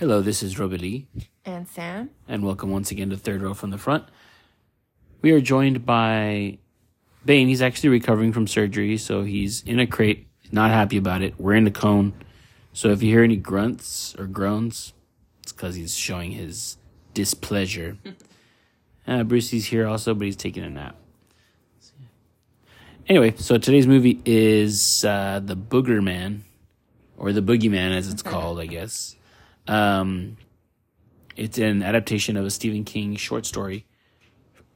Hello, this is Robbie Lee, And Sam? and welcome once again to Third Row from the Front. We are joined by Bane. He's actually recovering from surgery, so he's in a crate. He's not happy about it. We're in the cone. So if you hear any grunts or groans, it's because he's showing his displeasure. uh, Brucey's here also, but he's taking a nap. Anyway, so today's movie is uh, The Booger Man, or The Boogeyman as it's called, I guess. Um, it's an adaptation of a Stephen King short story.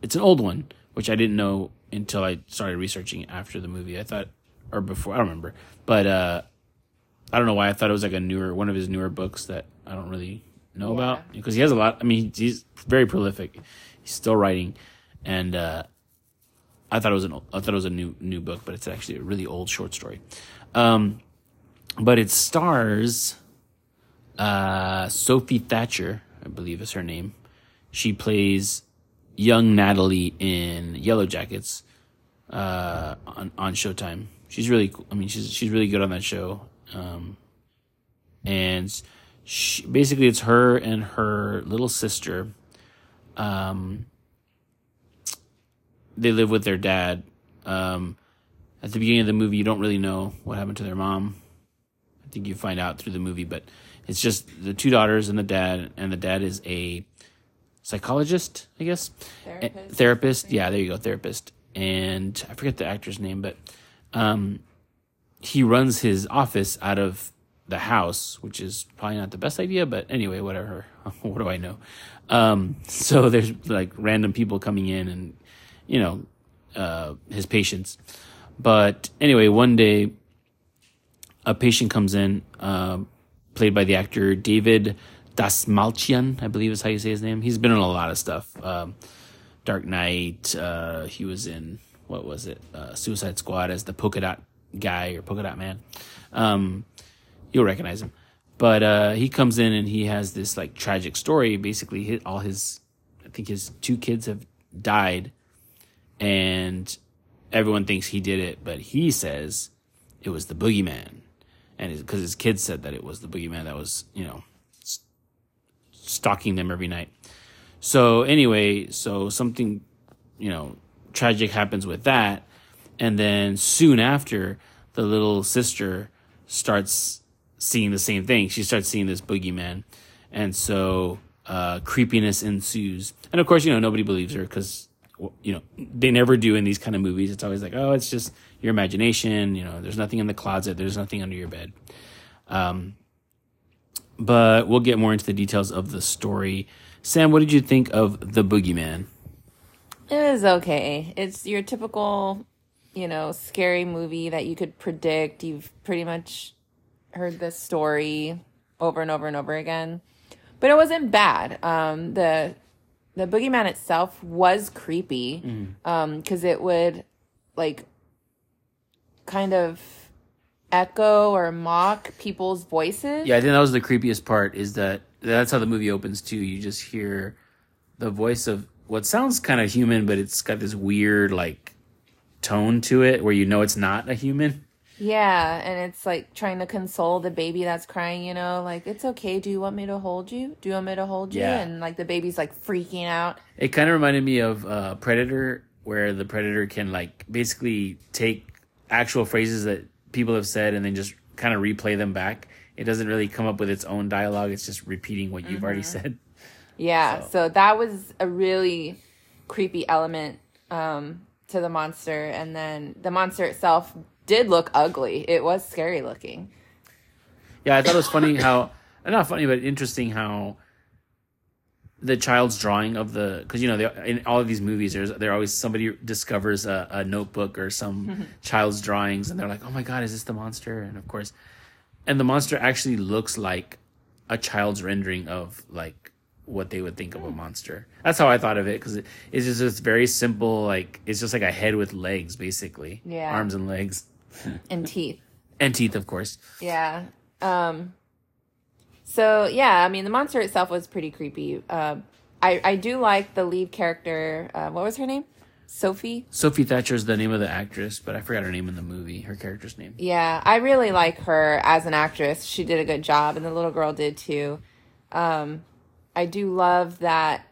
It's an old one, which I didn't know until I started researching after the movie. I thought, or before, I don't remember, but uh, I don't know why I thought it was like a newer one of his newer books that I don't really know about because he has a lot. I mean, he's very prolific. He's still writing, and uh, I thought it was an I thought it was a new new book, but it's actually a really old short story. Um, but it stars uh, Sophie Thatcher, I believe is her name. She plays young Natalie in Yellow Jackets uh, on on Showtime. She's really, cool. I mean, she's she's really good on that show. Um, and she, basically, it's her and her little sister. Um, they live with their dad. Um, at the beginning of the movie, you don't really know what happened to their mom. I think you find out through the movie, but it's just the two daughters and the dad, and the dad is a psychologist, I guess, Therapist. A- therapist. Yeah, there you go, therapist. And I forget the actor's name, but um, he runs his office out of the house, which is probably not the best idea, but anyway, whatever. what do I know? Um, so there's like random people coming in and, you know, uh, his patients. But anyway, one day a patient comes in, uh, played by the actor David Dastmalchian, I believe is how you say his name. He's been in a lot of stuff. Um, Dark Knight. Uh, he was in what was it? Uh, Suicide Squad as the polka dot guy or polka dot man. Um, you'll recognize him. But uh, he comes in and he has this like tragic story. Basically, hit all his, I think his two kids have died, and everyone thinks he did it, but he says it was the boogeyman, and because his kids said that it was the boogeyman that was you know s- stalking them every night. So anyway, so something, you know, tragic happens with that, and then soon after, the little sister starts seeing the same thing. She starts seeing this boogeyman, and so uh, creepiness ensues. And of course, you know, nobody believes her because you know they never do in these kind of movies. It's always like, oh, it's just your imagination. You know, there's nothing in the closet. There's nothing under your bed. Um, but we'll get more into the details of the story. Sam, what did you think of the boogeyman? It was okay. It's your typical, you know, scary movie that you could predict. You've pretty much heard this story over and over and over again. But it wasn't bad. Um, the the boogeyman itself was creepy mm-hmm. um, because it would like kind of echo or mock people's voices. Yeah, I think that was the creepiest part. Is that that's how the movie opens too. You just hear the voice of what sounds kind of human, but it's got this weird like tone to it where you know it's not a human. Yeah, and it's like trying to console the baby that's crying, you know, like it's okay. Do you want me to hold you? Do you want me to hold you? Yeah. And like the baby's like freaking out. It kind of reminded me of uh, Predator, where the Predator can like basically take actual phrases that people have said and then just kind of replay them back. It doesn't really come up with its own dialogue. It's just repeating what you've already said. Yeah, So- so. that was a really creepy element um to the monster and then the monster itself did look ugly. It was scary looking. Yeah, I thought it was funny how not funny, but interesting how the child's drawing of the because you know they, in all of these movies there's there always somebody discovers a, a notebook or some child's drawings and they're like oh my god is this the monster and of course and the monster actually looks like a child's rendering of like what they would think of a hmm. monster that's how i thought of it because it, it's just this very simple like it's just like a head with legs basically Yeah. arms and legs And teeth. and teeth of course Yeah. Um so yeah, I mean the monster itself was pretty creepy. Uh I I do like the lead character. Uh, what was her name? Sophie. Sophie Thatcher is the name of the actress, but I forgot her name in the movie. Her character's name. Yeah, I really like her as an actress. She did a good job, and the little girl did too. Um, I do love that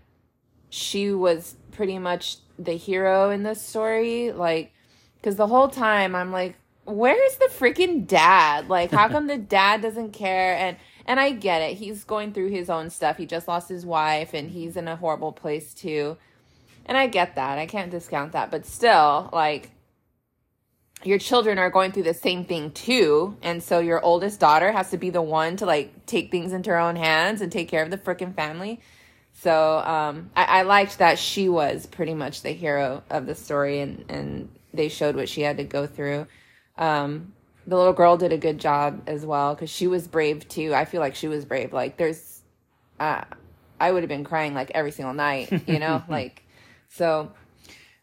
she was pretty much the hero in this story. Like, because the whole time I'm like, where's the freaking dad? Like, how come the dad doesn't care? And and I get it. He's going through his own stuff. He just lost his wife, and he's in a horrible place too. And I get that. I can't discount that. But still, like, your children are going through the same thing too. And so your oldest daughter has to be the one to like take things into her own hands and take care of the freaking family. So um, I, I liked that she was pretty much the hero of the story and, and they showed what she had to go through. Um, the little girl did a good job as well because she was brave too. I feel like she was brave. Like there's, uh, I would have been crying like every single night, you know, like so.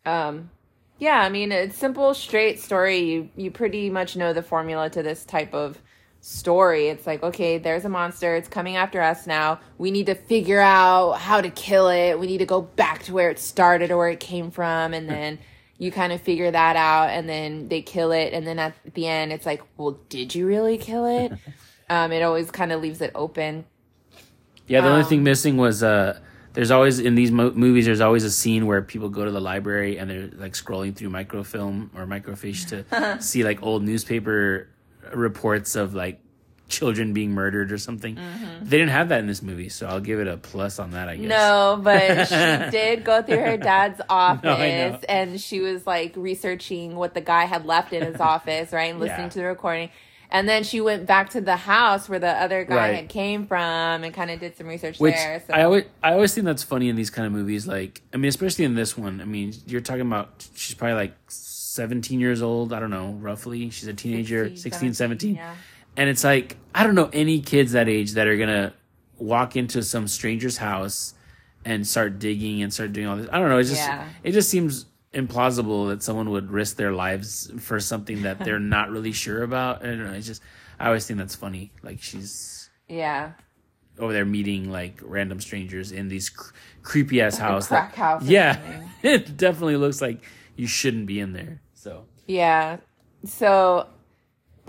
Um, yeah, I mean it's simple, straight story. You you pretty much know the formula to this type of story. It's like, okay, there's a monster, it's coming after us now. We need to figure out how to kill it. We need to go back to where it started or where it came from and then you kind of figure that out and then they kill it and then at the end it's like, well, did you really kill it? um it always kind of leaves it open. Yeah, the Um, only thing missing was uh there's always in these mo- movies there's always a scene where people go to the library and they're like scrolling through microfilm or microfiche to see like old newspaper reports of like children being murdered or something. Mm-hmm. They didn't have that in this movie, so I'll give it a plus on that, I guess. No, but she did go through her dad's office No, and she was like researching what the guy had left in his office, right? And listening Yeah. to the recording. And then she went back to the house where the other guy Right. had came from and kind of did some research Which there. So I always I always think that's funny in these kind of movies. Like I mean, especially in this one. I mean, you're talking about she's probably like 17 years old. I don't know, roughly. She's a teenager, 16, 17. Yeah. And it's like I don't know any kids that age that are gonna walk into some stranger's house and start digging and start doing all this. I don't know. It just Yeah. it just seems implausible that someone would risk their lives for something that they're not really sure about. I don't know. It's just I always think that's funny. Like she's Yeah. over there meeting like random strangers in these cr- creepy ass house. crack house Yeah, it definitely looks like you shouldn't be in there. So Yeah. So,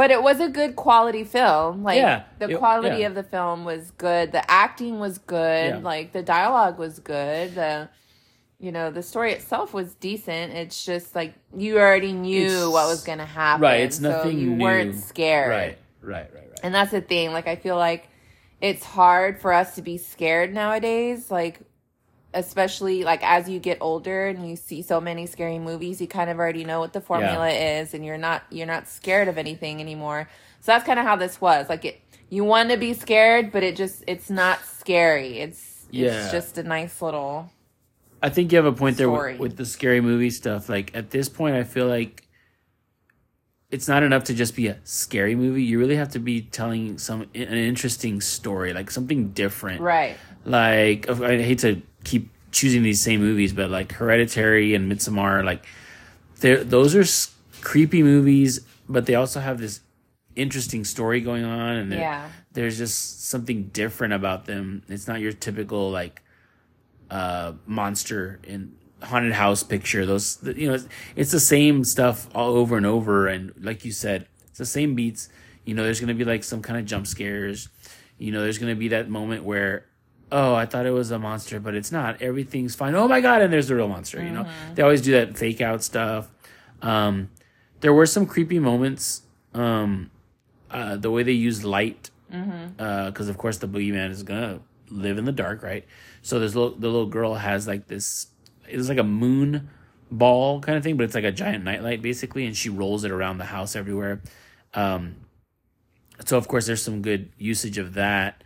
but it was a good quality film. Like Yeah, the it- quality yeah. of the film was good. The acting was good. Yeah. Like the dialogue was good. The you know the story itself was decent. It's just like you already knew It's- what was gonna happen. right, it's so nothing you new. weren't scared. right, right, right, right. And that's the thing. Like I feel like it's hard for us to be scared nowadays. Like especially like as you get older and you see so many scary movies, you kind of already know what the formula is and you're not you're not scared of anything anymore. So that's kind of how this was. Like it you want to be scared, but it just it's not scary. It's Yeah. it's just a nice little I think you have a point there with, with the scary movie stuff. Like at this point, I feel like it's not enough to just be a scary movie. You really have to be telling some an interesting story, like something different. right. like I hate to keep choosing these same movies, but like Hereditary and Midsommar, like they're those are s- creepy movies, but they also have this interesting story going on, and Yeah. there's just something different about them. It's not your typical like uh monster in haunted house picture. Those you know, it's, it's the same stuff all over and over, and like you said, it's the same beats. You know, there's gonna be like some kind of jump scares. You know, there's gonna be that moment where, oh, I thought it was a monster, but it's not. Everything's fine. Oh my god, and there's the real monster. You know, they always do that fake out stuff. Um, there were some creepy moments. Um, uh, the way they used light, because of course the boogeyman is gonna live in the dark, right? So there's little, the little girl has like this. It's like a moon ball kind of thing, but it's like a giant nightlight basically, and she rolls it around the house everywhere. Um, so of course there's some good usage of that,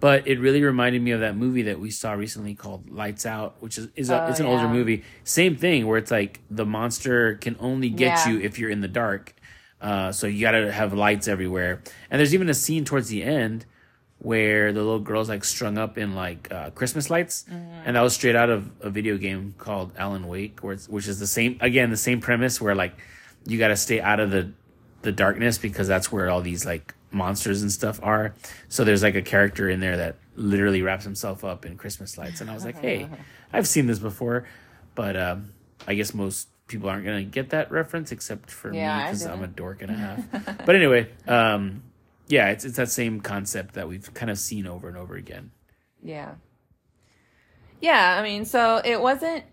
but it really reminded me of that movie that we saw recently called Lights Out, which is, is a, Oh, it's an older movie. Same thing where it's like the monster can only get Yeah. you if you're in the dark. Uh, so you gotta have lights everywhere. And there's even a scene towards the end where the little girl's like strung up in like uh, Christmas lights, Mm-hmm. and that was straight out of a video game called Alan Wake, where it's, which is the same again the same premise where like you gotta stay out of the the darkness because that's where all these like monsters and stuff are. So there's like a character in there that literally wraps himself up in Christmas lights, and I was like, hey, I've seen this before, but um, I guess most people aren't gonna get that reference except for Yeah, me because I'm a dork and a half. but anyway, um, yeah, it's it's that same concept that we've kind of seen over and over again. Yeah. Yeah, I mean, so it wasn't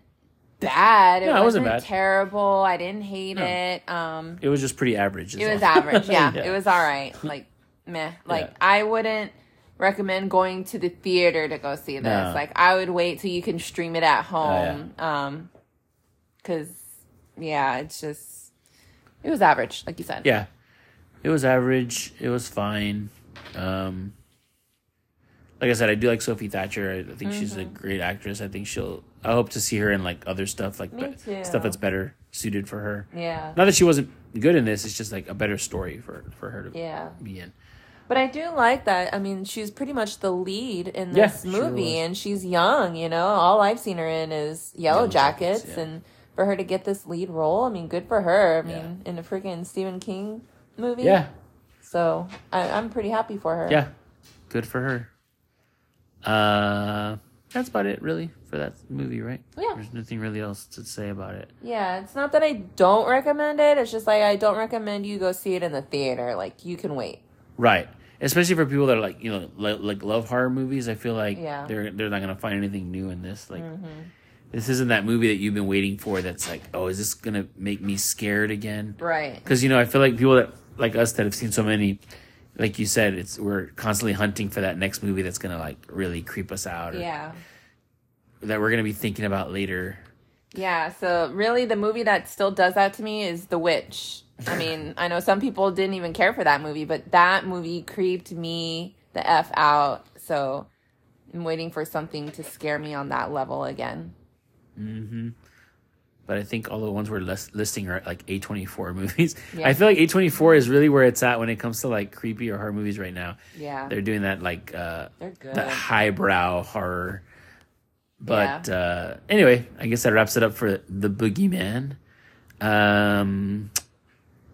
bad. It, No, it wasn't bad. terrible. I didn't hate No. it. Um It was just pretty average. it was all. average. Yeah, Yeah. it was all right. Like meh. Like Yeah. I wouldn't recommend going to the theater to go see this. No. Oh, Like I would wait till you can stream it at yeah. home. Um cuz yeah, it's just it was average, like you said. Yeah, it was average. It was fine. Um, like I said, I do like Sophie Thatcher. I think she's a mm-hmm. great actress. I think she'll. I hope to see her in like other stuff, like Me be- too. stuff that's better suited for her. Yeah. Not that she wasn't good in this. It's just like a better story for for her to Yeah. be in. But I do like that. I mean, she's pretty much the lead in this she movie, was. and she's young. You know, all I've seen her in is Yellow, Yellow Jackets, Jackets, yeah. and for her to get this lead role, I mean, good for her. I Yeah. mean, in a freaking Stephen King movie. Yeah, So I, I'm pretty happy for her. yeah, good for her. Uh, that's about it, really, for that movie, right? Yeah. There's nothing really else to say about it. Yeah, it's not that I don't recommend it. It's just like I don't recommend you go see it in the theater. Like you can wait. Right. Especially for people that are like, you know, li- like love horror movies. I feel like Yeah. they're they're not gonna find anything new in this. Like, this isn't that movie that you've been waiting for. That's like, oh, is this gonna make me scared again? Right. Because you know, I feel like people that like us that have seen so many, like you said, it's we're constantly hunting for that next movie that's gonna like really creep us out, or Yeah. that we're gonna be thinking about later. Yeah, so really the movie that still does that to me is The Witch. I mean, I know some people didn't even care for that movie, but that movie creeped me the F out. So I'm waiting for something to scare me on that level again. Mm-hmm. But I think all the ones we're lis- listing are like A twenty four movies. Yeah. I feel like A twenty four is really where it's at when it comes to like creepy or horror movies right now. Yeah. They're doing that like uh They're good. that highbrow horror. But uh anyway, I guess that wraps it up for the Boogeyman. Um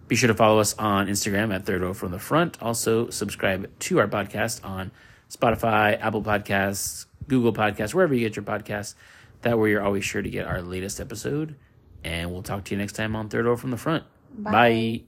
be sure to follow us on Instagram at Third Row from the Front. Also, subscribe to our podcast on Spotify, Apple Podcasts, Google Podcasts, wherever you get your podcasts. That way, you're always sure to get our latest episode. And we'll talk to you next time on Third Row from the Front. Bye. Bye.